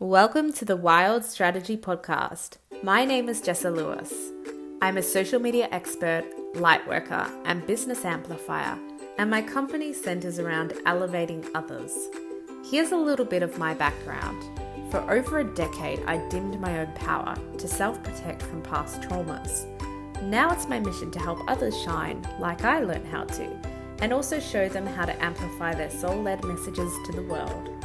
Welcome to the Wild Strategy Podcast. My name is Jessa Lewis. I'm a social media expert, lightworker, and business amplifier, and my company centers around elevating others. Here's a little bit of my background. For over a decade, I dimmed my own power to self protect from past traumas. Now it's my mission to help others shine like I learned how to, and also show them how to amplify their soul led messages to the world.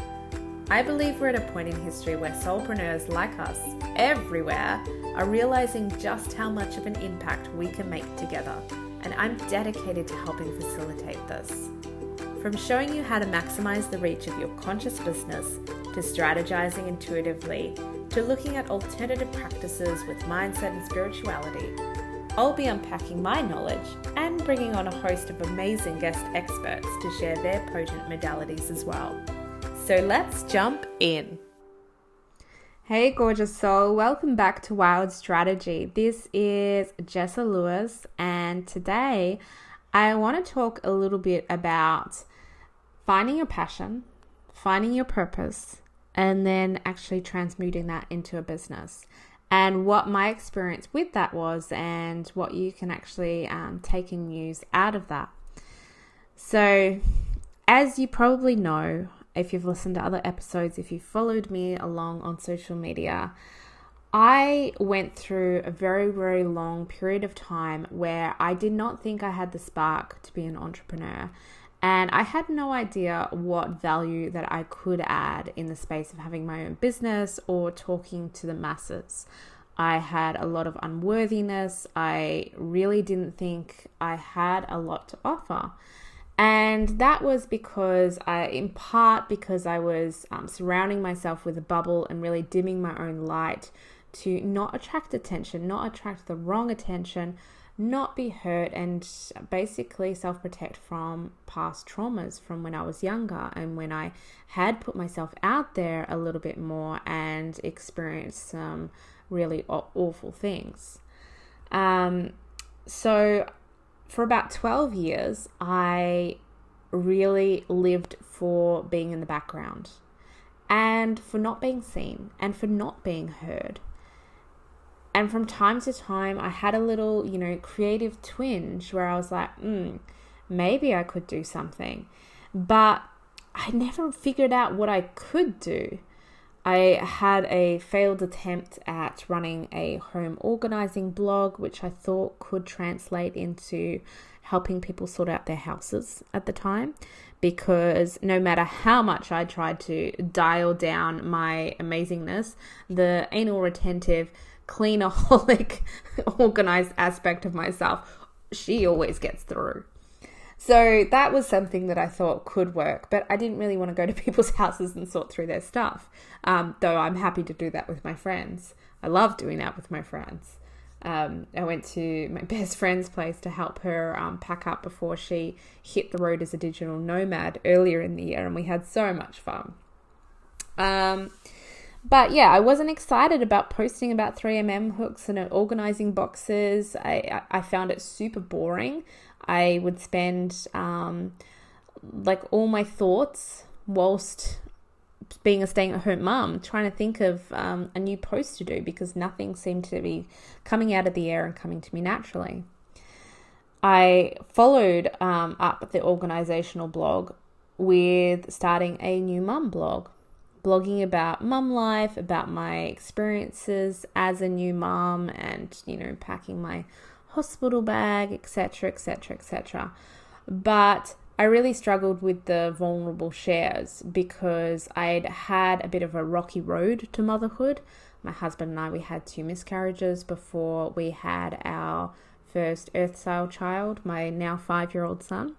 I believe we're at a point in history where soulpreneurs like us, everywhere, are realizing just how much of an impact we can make together, and I'm dedicated to helping facilitate this. From showing you how to maximize the reach of your conscious business, to strategizing intuitively, to looking at alternative practices with mindset and spirituality, I'll be unpacking my knowledge and bringing on a host of amazing guest experts to share their potent modalities as well. So let's jump in. Hey, gorgeous soul, welcome back to Wild Strategy. This is Jessa Lewis, and today I want to talk a little bit about finding your passion, finding your purpose, and then actually transmuting that into a business. And what my experience with that was, and what you can actually um, take and use out of that. So, as you probably know, if you've listened to other episodes, if you've followed me along on social media, I went through a very, very long period of time where I did not think I had the spark to be an entrepreneur. And I had no idea what value that I could add in the space of having my own business or talking to the masses. I had a lot of unworthiness. I really didn't think I had a lot to offer. And that was because I, in part, because I was um, surrounding myself with a bubble and really dimming my own light to not attract attention, not attract the wrong attention, not be hurt, and basically self protect from past traumas from when I was younger and when I had put myself out there a little bit more and experienced some really awful things. Um, so for about 12 years, I really lived for being in the background and for not being seen and for not being heard. And from time to time, I had a little, you know, creative twinge where I was like, hmm, maybe I could do something. But I never figured out what I could do. I had a failed attempt at running a home organizing blog, which I thought could translate into helping people sort out their houses at the time. Because no matter how much I tried to dial down my amazingness, the anal retentive, cleanaholic, organized aspect of myself, she always gets through. So that was something that I thought could work, but I didn't really want to go to people's houses and sort through their stuff. Um, though I'm happy to do that with my friends. I love doing that with my friends. Um, I went to my best friend's place to help her um, pack up before she hit the road as a digital nomad earlier in the year, and we had so much fun. Um, but yeah, I wasn't excited about posting about 3M hooks and organizing boxes. I, I found it super boring. I would spend um, like all my thoughts whilst being a staying at home mum trying to think of um, a new post to do because nothing seemed to be coming out of the air and coming to me naturally. I followed um, up the organizational blog with starting a new mum blog, blogging about mum life, about my experiences as a new mum, and you know, packing my hospital bag, etc., etc., etc. But I really struggled with the vulnerable shares because I'd had a bit of a rocky road to motherhood. My husband and I, we had two miscarriages before we had our first earth child, my now five year old son.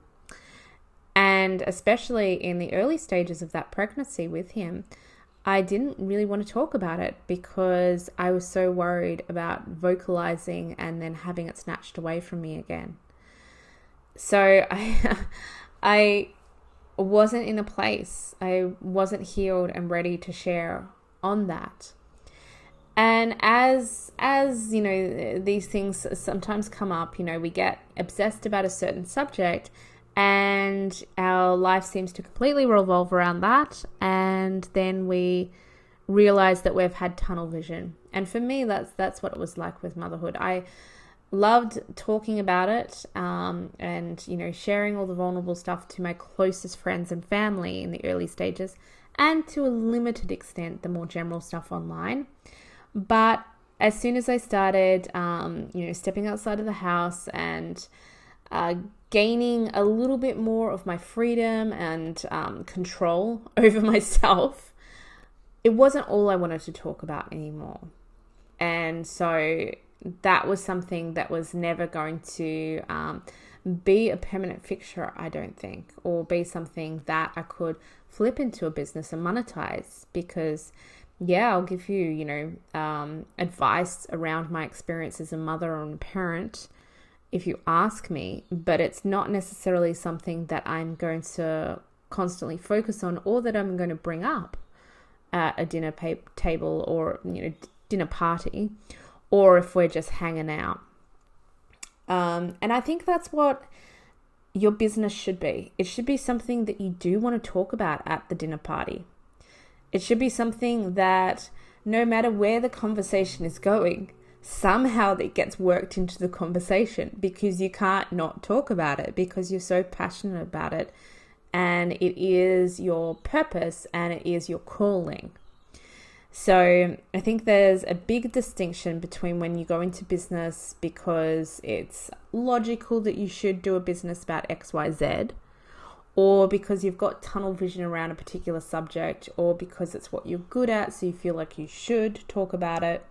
And especially in the early stages of that pregnancy with him, I didn't really want to talk about it because I was so worried about vocalizing and then having it snatched away from me again. So I I wasn't in a place. I wasn't healed and ready to share on that. And as as you know these things sometimes come up, you know, we get obsessed about a certain subject and our life seems to completely revolve around that and then we realize that we've had tunnel vision. And for me, that's that's what it was like with motherhood. I loved talking about it um, and you know sharing all the vulnerable stuff to my closest friends and family in the early stages and to a limited extent the more general stuff online but as soon as i started um, you know stepping outside of the house and uh, gaining a little bit more of my freedom and um, control over myself it wasn't all i wanted to talk about anymore. And so that was something that was never going to um, be a permanent fixture, I don't think, or be something that I could flip into a business and monetize because yeah, I'll give you, you know, um, advice around my experience as a mother and a parent if you ask me, but it's not necessarily something that I'm going to constantly focus on or that I'm going to bring up at a dinner pa- table or, you know, dinner party or if we're just hanging out. Um, and I think that's what your business should be. It should be something that you do want to talk about at the dinner party. It should be something that no matter where the conversation is going, somehow that gets worked into the conversation because you can't not talk about it because you're so passionate about it and it is your purpose and it is your calling. So I think there's a big distinction between when you go into business because it's logical that you should do a business about XYZ, or because you've got tunnel vision around a particular subject, or because it's what you're good at, so you feel like you should talk about it.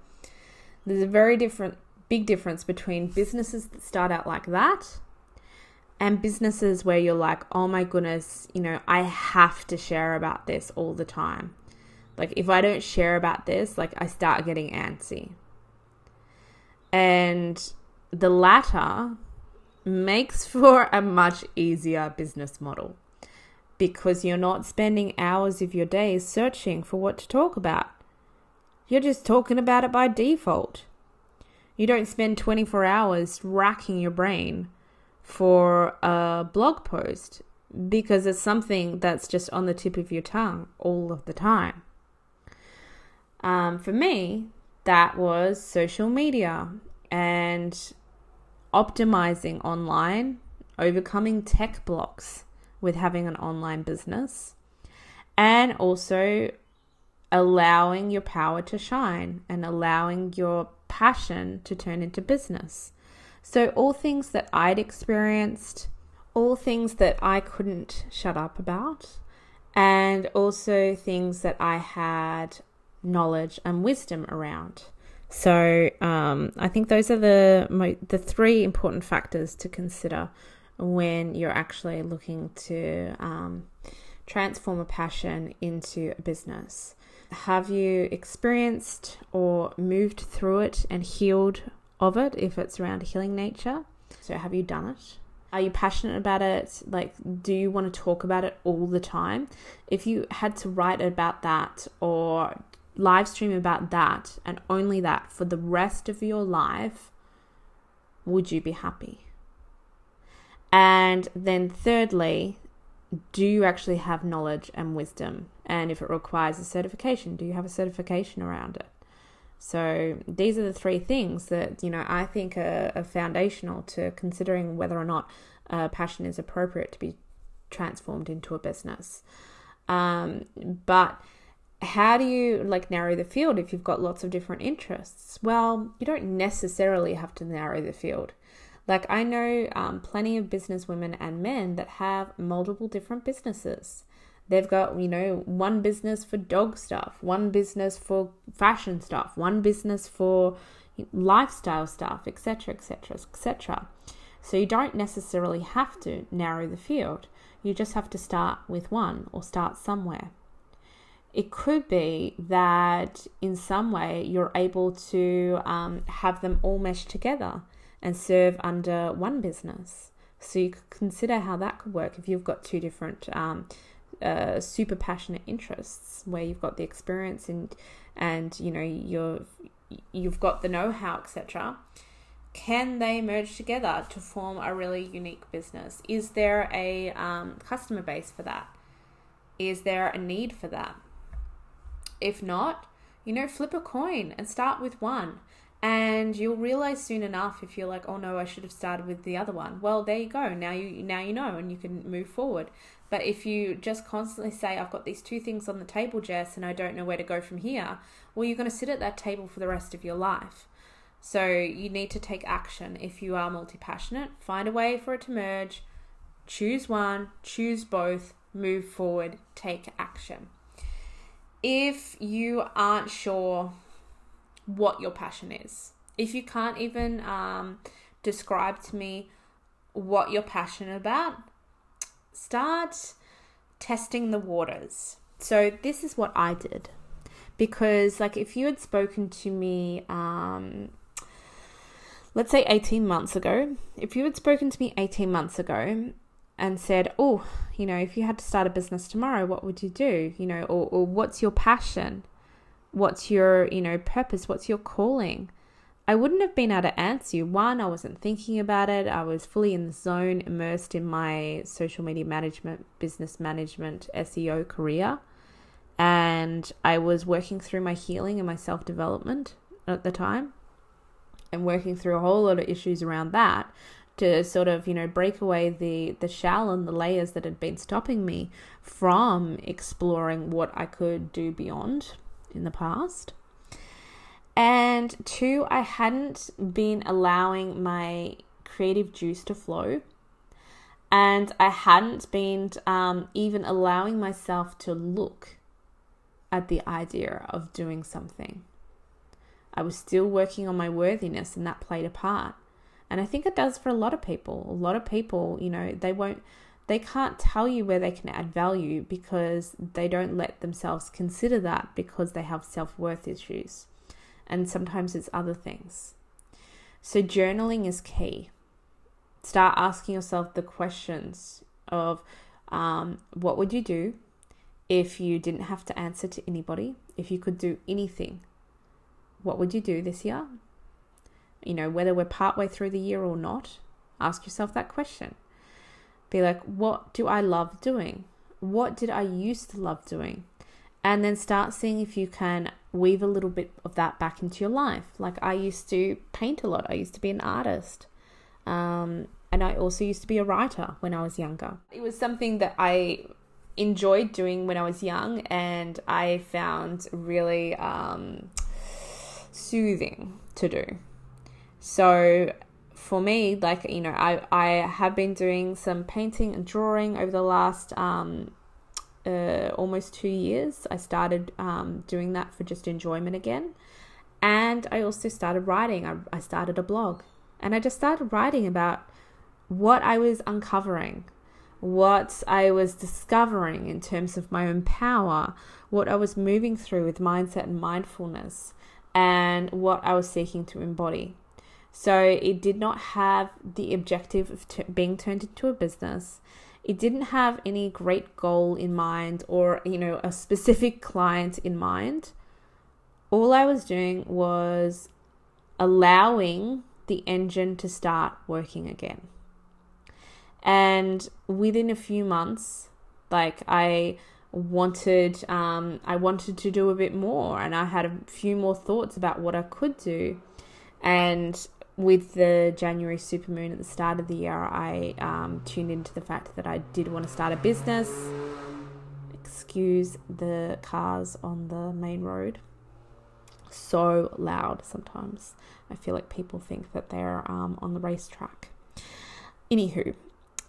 There's a very different, big difference between businesses that start out like that and businesses where you're like, oh my goodness, you know, I have to share about this all the time like if I don't share about this, like I start getting antsy. And the latter makes for a much easier business model because you're not spending hours of your day searching for what to talk about. You're just talking about it by default. You don't spend 24 hours racking your brain for a blog post because it's something that's just on the tip of your tongue all of the time. Um, for me, that was social media and optimizing online, overcoming tech blocks with having an online business, and also allowing your power to shine and allowing your passion to turn into business. So, all things that I'd experienced, all things that I couldn't shut up about, and also things that I had knowledge and wisdom around. So um, I think those are the mo- the three important factors to consider when you're actually looking to um, transform a passion into a business. Have you experienced or moved through it and healed of it if it's around healing nature? So have you done it? Are you passionate about it? Like, do you want to talk about it all the time? If you had to write about that or live stream about that and only that for the rest of your life, would you be happy? And then, thirdly, do you actually have knowledge and wisdom? And if it requires a certification, do you have a certification around it? So, these are the three things that, you know, I think are, are foundational to considering whether or not a passion is appropriate to be transformed into a business. Um, but how do you like narrow the field if you've got lots of different interests? Well, you don't necessarily have to narrow the field. Like I know um, plenty of business women and men that have multiple different businesses. They've got, you know, one business for dog stuff, one business for fashion stuff, one business for lifestyle stuff, etc., etc., etc. So you don't necessarily have to narrow the field. You just have to start with one or start somewhere it could be that in some way you're able to um, have them all mesh together and serve under one business. So you could consider how that could work if you've got two different um, uh, super passionate interests where you've got the experience and and you know you've you've got the know-how etc can they merge together to form a really unique business? Is there a um, customer base for that? Is there a need for that? If not, You know, flip a coin and start with one. And you'll realize soon enough if you're like, oh no, I should have started with the other one. Well, there you go. Now you now you know and you can move forward. But if you just constantly say, I've got these two things on the table, Jess, and I don't know where to go from here, well, you're going to sit at that table for the rest of your life. So you need to take action. If you are multi passionate, find a way for it to merge, choose one, choose both, move forward, take action. If you aren't sure what your passion is, if you can't even um, describe to me what you're passionate about, start testing the waters. So, this is what I did. Because, like, if you had spoken to me, um, let's say 18 months ago, if you had spoken to me 18 months ago and said, Oh, you know, if you had to start a business tomorrow, what would you do? You know, or, or what's your passion? What's your, you know, purpose? What's your calling? I wouldn't have been able to answer you. One, I wasn't thinking about it. I was fully in the zone, immersed in my social media management, business management, SEO career. And I was working through my healing and my self development at the time and working through a whole lot of issues around that to sort of you know break away the the shell and the layers that had been stopping me from exploring what I could do beyond in the past and two, I hadn't been allowing my creative juice to flow. And I hadn't been um, even allowing myself to look at the idea of doing something. I was still working on my worthiness, and that played a part. And I think it does for a lot of people. A lot of people, you know, they won't, they can't tell you where they can add value because they don't let themselves consider that because they have self worth issues and sometimes it's other things. So, journaling is key. Start asking yourself the questions of um, what would you do if you didn't have to answer to anybody? If you could do anything, what would you do this year? You know, whether we're partway through the year or not, ask yourself that question. Be like, what do I love doing? What did I used to love doing? And then start seeing if you can weave a little bit of that back into your life. Like I used to paint a lot, I used to be an artist. Um, and I also used to be a writer when I was younger. It was something that I enjoyed doing when I was young and I found really um, soothing to do. So for me, like, you know, I, I have been doing some painting and drawing over the last um, uh, almost two years. I started um, doing that for just enjoyment again. And I also started writing. I, I started a blog. And I just started writing about what I was uncovering, what I was discovering in terms of my own power, what I was moving through with mindset and mindfulness, and what I was seeking to embody. So it did not have the objective of t- being turned into a business it didn't have any great goal in mind or, you know, a specific client in mind. All I was doing was allowing the engine to start working again. And within a few months, like I wanted um, I wanted to do a bit more and I had a few more thoughts about what I could do. And with the January supermoon at the start of the year, I um, tuned into the fact that I did want to start a business. Excuse the cars on the main road. So loud sometimes. I feel like people think that they're um, on the racetrack. Anywho,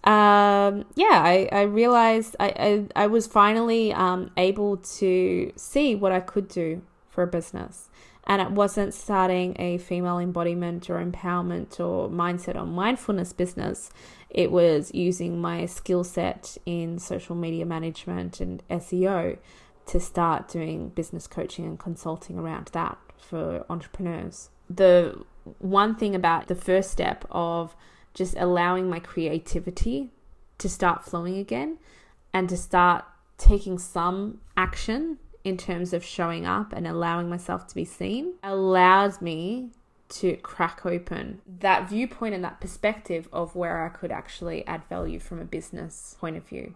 um, yeah, I, I realized I, I, I was finally um, able to see what I could do for a business and it wasn't starting a female embodiment or empowerment or mindset or mindfulness business. It was using my skill set in social media management and SEO to start doing business coaching and consulting around that for entrepreneurs. The one thing about the first step of just allowing my creativity to start flowing again and to start taking some action in terms of showing up and allowing myself to be seen allows me to crack open that viewpoint and that perspective of where I could actually add value from a business point of view.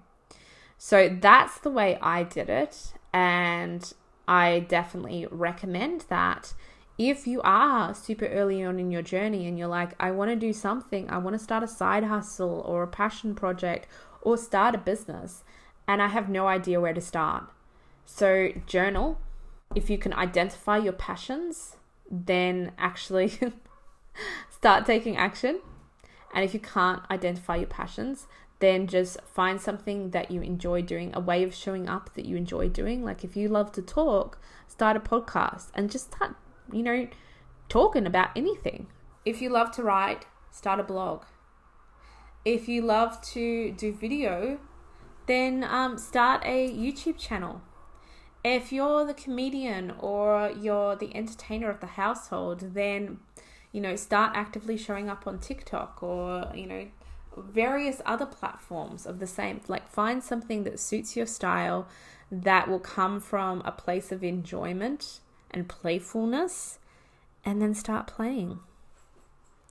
So that's the way I did it. And I definitely recommend that if you are super early on in your journey and you're like, I want to do something, I want to start a side hustle or a passion project or start a business, and I have no idea where to start. So, journal. If you can identify your passions, then actually start taking action. And if you can't identify your passions, then just find something that you enjoy doing, a way of showing up that you enjoy doing. Like if you love to talk, start a podcast and just start, you know, talking about anything. If you love to write, start a blog. If you love to do video, then um, start a YouTube channel. If you're the comedian or you're the entertainer of the household, then you know start actively showing up on TikTok or you know various other platforms of the same. Like, find something that suits your style that will come from a place of enjoyment and playfulness, and then start playing.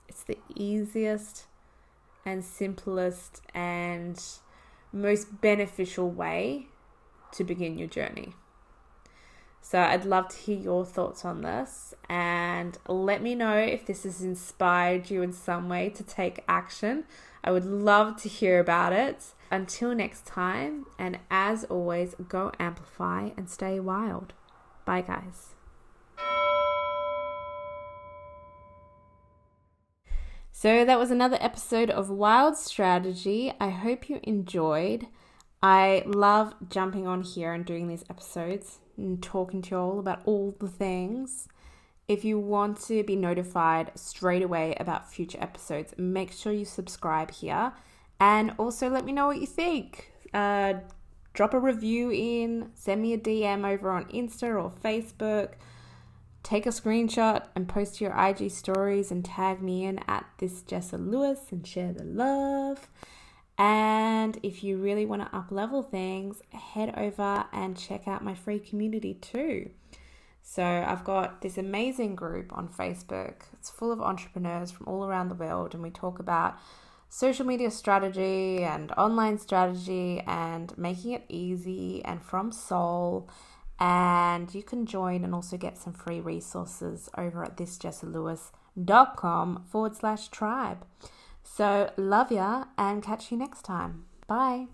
It's the easiest and simplest and most beneficial way to begin your journey. So I'd love to hear your thoughts on this and let me know if this has inspired you in some way to take action. I would love to hear about it. Until next time, and as always, go amplify and stay wild. Bye, guys. So that was another episode of Wild Strategy. I hope you enjoyed. I love jumping on here and doing these episodes and talking to you all about all the things. If you want to be notified straight away about future episodes, make sure you subscribe here and also let me know what you think. Uh, drop a review in, send me a DM over on Insta or Facebook. Take a screenshot and post your IG stories and tag me in at this Jessa Lewis and share the love. And if you really want to up level things, head over and check out my free community too. So I've got this amazing group on Facebook. It's full of entrepreneurs from all around the world, and we talk about social media strategy and online strategy and making it easy and from soul. And you can join and also get some free resources over at thisjessalewis.com forward slash tribe. So, love ya and catch you next time. Bye.